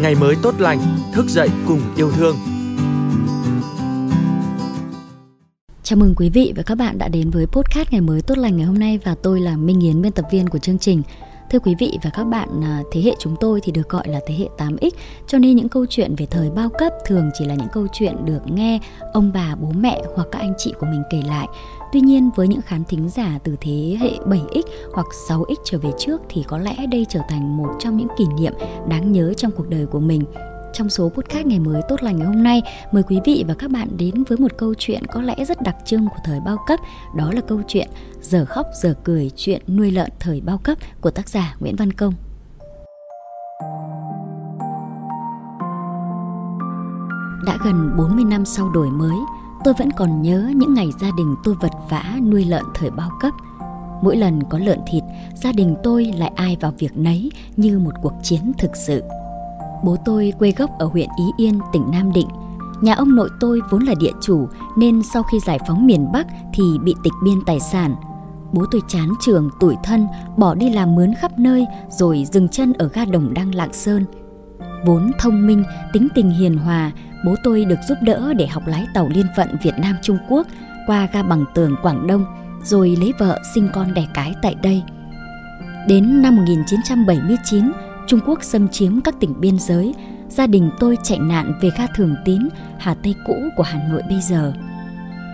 ngày mới tốt lành, thức dậy cùng yêu thương. Chào mừng quý vị và các bạn đã đến với podcast ngày mới tốt lành ngày hôm nay và tôi là Minh Yến biên tập viên của chương trình. Thưa quý vị và các bạn, à, thế hệ chúng tôi thì được gọi là thế hệ 8X cho nên những câu chuyện về thời bao cấp thường chỉ là những câu chuyện được nghe ông bà, bố mẹ hoặc các anh chị của mình kể lại. Tuy nhiên với những khán thính giả từ thế hệ 7X hoặc 6X trở về trước thì có lẽ đây trở thành một trong những kỷ niệm đáng nhớ trong cuộc đời của mình trong số podcast ngày mới tốt lành ngày hôm nay, mời quý vị và các bạn đến với một câu chuyện có lẽ rất đặc trưng của thời bao cấp, đó là câu chuyện Giờ khóc giờ cười chuyện nuôi lợn thời bao cấp của tác giả Nguyễn Văn Công. Đã gần 40 năm sau đổi mới, tôi vẫn còn nhớ những ngày gia đình tôi vật vã nuôi lợn thời bao cấp. Mỗi lần có lợn thịt, gia đình tôi lại ai vào việc nấy như một cuộc chiến thực sự. Bố tôi quê gốc ở huyện Ý Yên, tỉnh Nam Định. Nhà ông nội tôi vốn là địa chủ nên sau khi giải phóng miền Bắc thì bị tịch biên tài sản. Bố tôi chán trường, tuổi thân, bỏ đi làm mướn khắp nơi rồi dừng chân ở ga Đồng Đăng Lạng Sơn. Vốn thông minh, tính tình hiền hòa, bố tôi được giúp đỡ để học lái tàu liên vận Việt Nam Trung Quốc qua ga Bằng Tường Quảng Đông rồi lấy vợ sinh con đẻ cái tại đây. Đến năm 1979, Trung Quốc xâm chiếm các tỉnh biên giới, gia đình tôi chạy nạn về ga Thường Tín, Hà Tây cũ của Hà Nội bây giờ.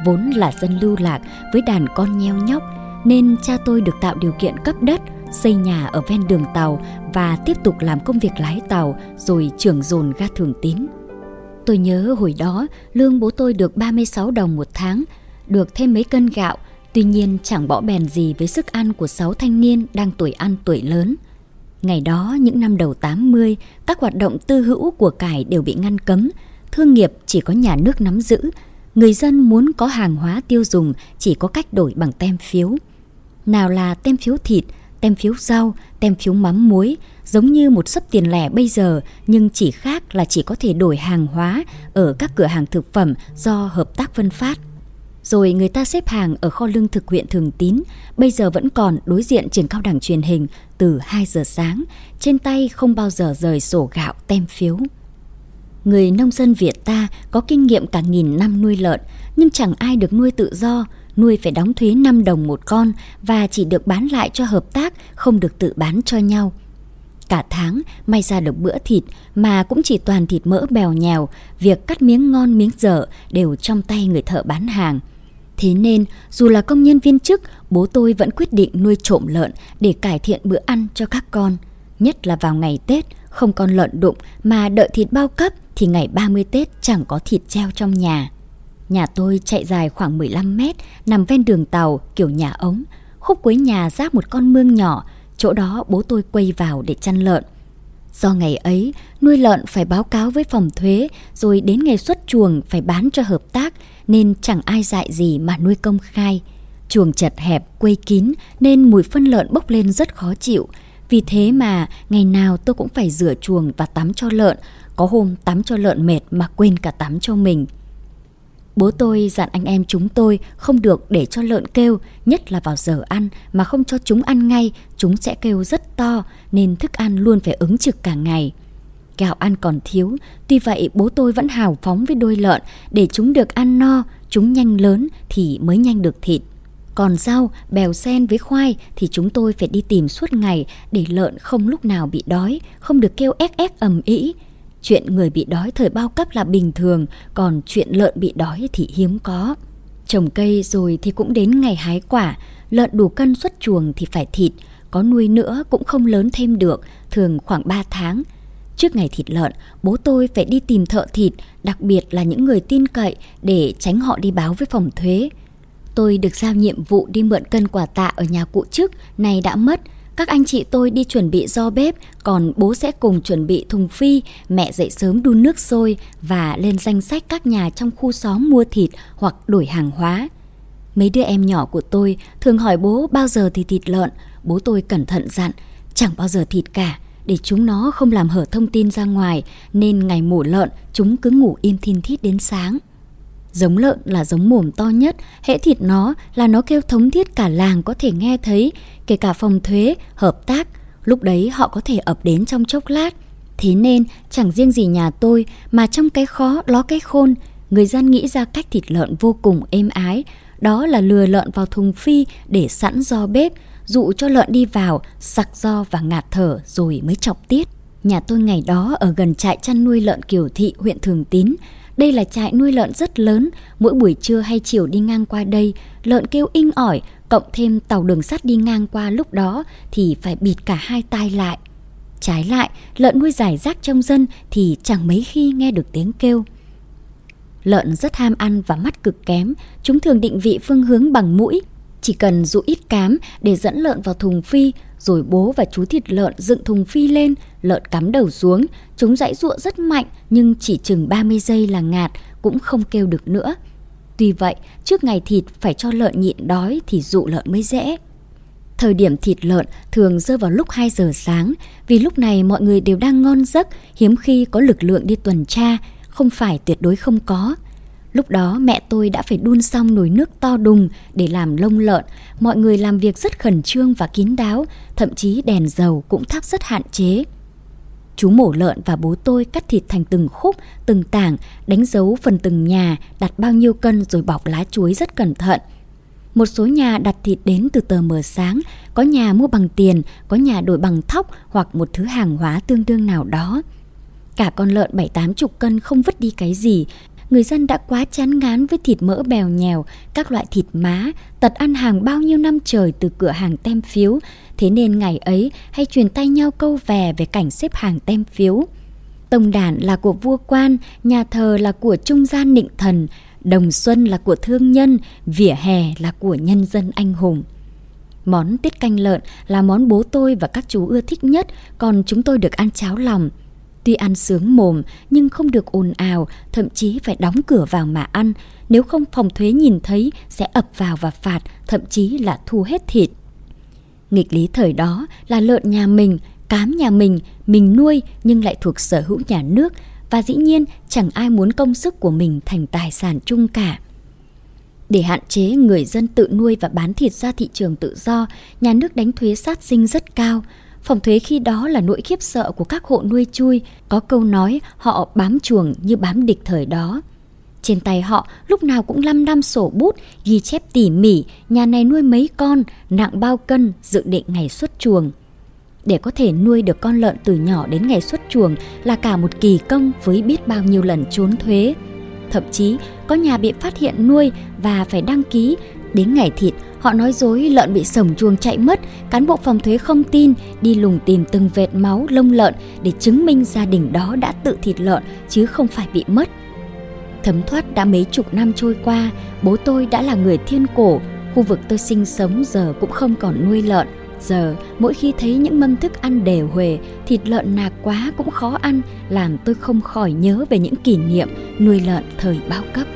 Vốn là dân lưu lạc với đàn con nheo nhóc, nên cha tôi được tạo điều kiện cấp đất, xây nhà ở ven đường tàu và tiếp tục làm công việc lái tàu rồi trưởng dồn ga Thường Tín. Tôi nhớ hồi đó lương bố tôi được 36 đồng một tháng, được thêm mấy cân gạo, tuy nhiên chẳng bỏ bèn gì với sức ăn của sáu thanh niên đang tuổi ăn tuổi lớn – Ngày đó, những năm đầu 80, các hoạt động tư hữu của cải đều bị ngăn cấm, thương nghiệp chỉ có nhà nước nắm giữ, người dân muốn có hàng hóa tiêu dùng chỉ có cách đổi bằng tem phiếu. Nào là tem phiếu thịt, tem phiếu rau, tem phiếu mắm muối, giống như một sấp tiền lẻ bây giờ nhưng chỉ khác là chỉ có thể đổi hàng hóa ở các cửa hàng thực phẩm do hợp tác phân phát. Rồi người ta xếp hàng ở kho lương thực huyện Thường Tín, bây giờ vẫn còn đối diện trường cao đẳng truyền hình từ 2 giờ sáng, trên tay không bao giờ rời sổ gạo tem phiếu. Người nông dân Việt ta có kinh nghiệm cả nghìn năm nuôi lợn, nhưng chẳng ai được nuôi tự do, nuôi phải đóng thuế 5 đồng một con và chỉ được bán lại cho hợp tác, không được tự bán cho nhau. Cả tháng may ra được bữa thịt mà cũng chỉ toàn thịt mỡ bèo nhèo, việc cắt miếng ngon miếng dở đều trong tay người thợ bán hàng. Thế nên, dù là công nhân viên chức, bố tôi vẫn quyết định nuôi trộm lợn để cải thiện bữa ăn cho các con. Nhất là vào ngày Tết, không con lợn đụng mà đợi thịt bao cấp thì ngày 30 Tết chẳng có thịt treo trong nhà. Nhà tôi chạy dài khoảng 15 mét, nằm ven đường tàu kiểu nhà ống. Khúc cuối nhà giáp một con mương nhỏ, chỗ đó bố tôi quay vào để chăn lợn. Do ngày ấy, nuôi lợn phải báo cáo với phòng thuế, rồi đến ngày xuất chuồng phải bán cho hợp tác, nên chẳng ai dạy gì mà nuôi công khai. Chuồng chật hẹp, quây kín nên mùi phân lợn bốc lên rất khó chịu. Vì thế mà ngày nào tôi cũng phải rửa chuồng và tắm cho lợn, có hôm tắm cho lợn mệt mà quên cả tắm cho mình. Bố tôi dặn anh em chúng tôi không được để cho lợn kêu, nhất là vào giờ ăn mà không cho chúng ăn ngay, chúng sẽ kêu rất to nên thức ăn luôn phải ứng trực cả ngày. Gạo ăn còn thiếu, tuy vậy bố tôi vẫn hào phóng với đôi lợn để chúng được ăn no, chúng nhanh lớn thì mới nhanh được thịt. Còn rau, bèo sen với khoai thì chúng tôi phải đi tìm suốt ngày để lợn không lúc nào bị đói, không được kêu ép ép ầm ĩ. Chuyện người bị đói thời bao cấp là bình thường, còn chuyện lợn bị đói thì hiếm có. Trồng cây rồi thì cũng đến ngày hái quả, lợn đủ cân xuất chuồng thì phải thịt, có nuôi nữa cũng không lớn thêm được, thường khoảng 3 tháng. Trước ngày thịt lợn, bố tôi phải đi tìm thợ thịt, đặc biệt là những người tin cậy để tránh họ đi báo với phòng thuế. Tôi được giao nhiệm vụ đi mượn cân quả tạ ở nhà cụ chức, này đã mất, các anh chị tôi đi chuẩn bị do bếp, còn bố sẽ cùng chuẩn bị thùng phi, mẹ dậy sớm đun nước sôi và lên danh sách các nhà trong khu xóm mua thịt hoặc đổi hàng hóa. Mấy đứa em nhỏ của tôi thường hỏi bố bao giờ thì thịt lợn, bố tôi cẩn thận dặn, chẳng bao giờ thịt cả, để chúng nó không làm hở thông tin ra ngoài nên ngày mổ lợn chúng cứ ngủ im thin thít đến sáng. Giống lợn là giống mồm to nhất, hễ thịt nó là nó kêu thống thiết cả làng có thể nghe thấy, kể cả phòng thuế, hợp tác. Lúc đấy họ có thể ập đến trong chốc lát. Thế nên chẳng riêng gì nhà tôi mà trong cái khó ló cái khôn, người dân nghĩ ra cách thịt lợn vô cùng êm ái, đó là lừa lợn vào thùng phi để sẵn do bếp, dụ cho lợn đi vào, sặc do và ngạt thở rồi mới chọc tiết. Nhà tôi ngày đó ở gần trại chăn nuôi lợn Kiều Thị, huyện Thường Tín. Đây là trại nuôi lợn rất lớn, mỗi buổi trưa hay chiều đi ngang qua đây, lợn kêu inh ỏi, cộng thêm tàu đường sắt đi ngang qua lúc đó thì phải bịt cả hai tai lại. Trái lại, lợn nuôi giải rác trong dân thì chẳng mấy khi nghe được tiếng kêu. Lợn rất ham ăn và mắt cực kém, chúng thường định vị phương hướng bằng mũi. Chỉ cần dụ ít cám để dẫn lợn vào thùng phi, rồi bố và chú thịt lợn dựng thùng phi lên, lợn cắm đầu xuống, chúng dãy ruộng rất mạnh nhưng chỉ chừng 30 giây là ngạt, cũng không kêu được nữa. Tuy vậy, trước ngày thịt phải cho lợn nhịn đói thì dụ lợn mới dễ. Thời điểm thịt lợn thường rơi vào lúc 2 giờ sáng, vì lúc này mọi người đều đang ngon giấc, hiếm khi có lực lượng đi tuần tra, không phải tuyệt đối không có. Lúc đó mẹ tôi đã phải đun xong nồi nước to đùng để làm lông lợn, mọi người làm việc rất khẩn trương và kín đáo, thậm chí đèn dầu cũng thắp rất hạn chế. Chú mổ lợn và bố tôi cắt thịt thành từng khúc, từng tảng, đánh dấu phần từng nhà, đặt bao nhiêu cân rồi bọc lá chuối rất cẩn thận. Một số nhà đặt thịt đến từ tờ mờ sáng, có nhà mua bằng tiền, có nhà đổi bằng thóc hoặc một thứ hàng hóa tương đương nào đó. Cả con lợn bảy tám chục cân không vứt đi cái gì, người dân đã quá chán ngán với thịt mỡ bèo nhèo, các loại thịt má, tật ăn hàng bao nhiêu năm trời từ cửa hàng tem phiếu, thế nên ngày ấy hay truyền tay nhau câu về về cảnh xếp hàng tem phiếu. Tông đàn là của vua quan, nhà thờ là của trung gian nịnh thần, đồng xuân là của thương nhân, vỉa hè là của nhân dân anh hùng. Món tiết canh lợn là món bố tôi và các chú ưa thích nhất, còn chúng tôi được ăn cháo lòng. Tuy ăn sướng mồm nhưng không được ồn ào, thậm chí phải đóng cửa vào mà ăn, nếu không phòng thuế nhìn thấy sẽ ập vào và phạt, thậm chí là thu hết thịt. Nghịch lý thời đó là lợn nhà mình, cám nhà mình, mình nuôi nhưng lại thuộc sở hữu nhà nước và dĩ nhiên chẳng ai muốn công sức của mình thành tài sản chung cả. Để hạn chế người dân tự nuôi và bán thịt ra thị trường tự do, nhà nước đánh thuế sát sinh rất cao. Phòng thuế khi đó là nỗi khiếp sợ của các hộ nuôi chui, có câu nói họ bám chuồng như bám địch thời đó. Trên tay họ lúc nào cũng lăm năm sổ bút, ghi chép tỉ mỉ, nhà này nuôi mấy con, nặng bao cân, dự định ngày xuất chuồng. Để có thể nuôi được con lợn từ nhỏ đến ngày xuất chuồng là cả một kỳ công với biết bao nhiêu lần trốn thuế. Thậm chí có nhà bị phát hiện nuôi và phải đăng ký. Đến ngày thịt, họ nói dối lợn bị sổng chuồng chạy mất, cán bộ phòng thuế không tin, đi lùng tìm từng vệt máu lông lợn để chứng minh gia đình đó đã tự thịt lợn chứ không phải bị mất. Thấm thoát đã mấy chục năm trôi qua, bố tôi đã là người thiên cổ, khu vực tôi sinh sống giờ cũng không còn nuôi lợn. Giờ, mỗi khi thấy những mâm thức ăn đều huề, thịt lợn nạc quá cũng khó ăn, làm tôi không khỏi nhớ về những kỷ niệm nuôi lợn thời bao cấp.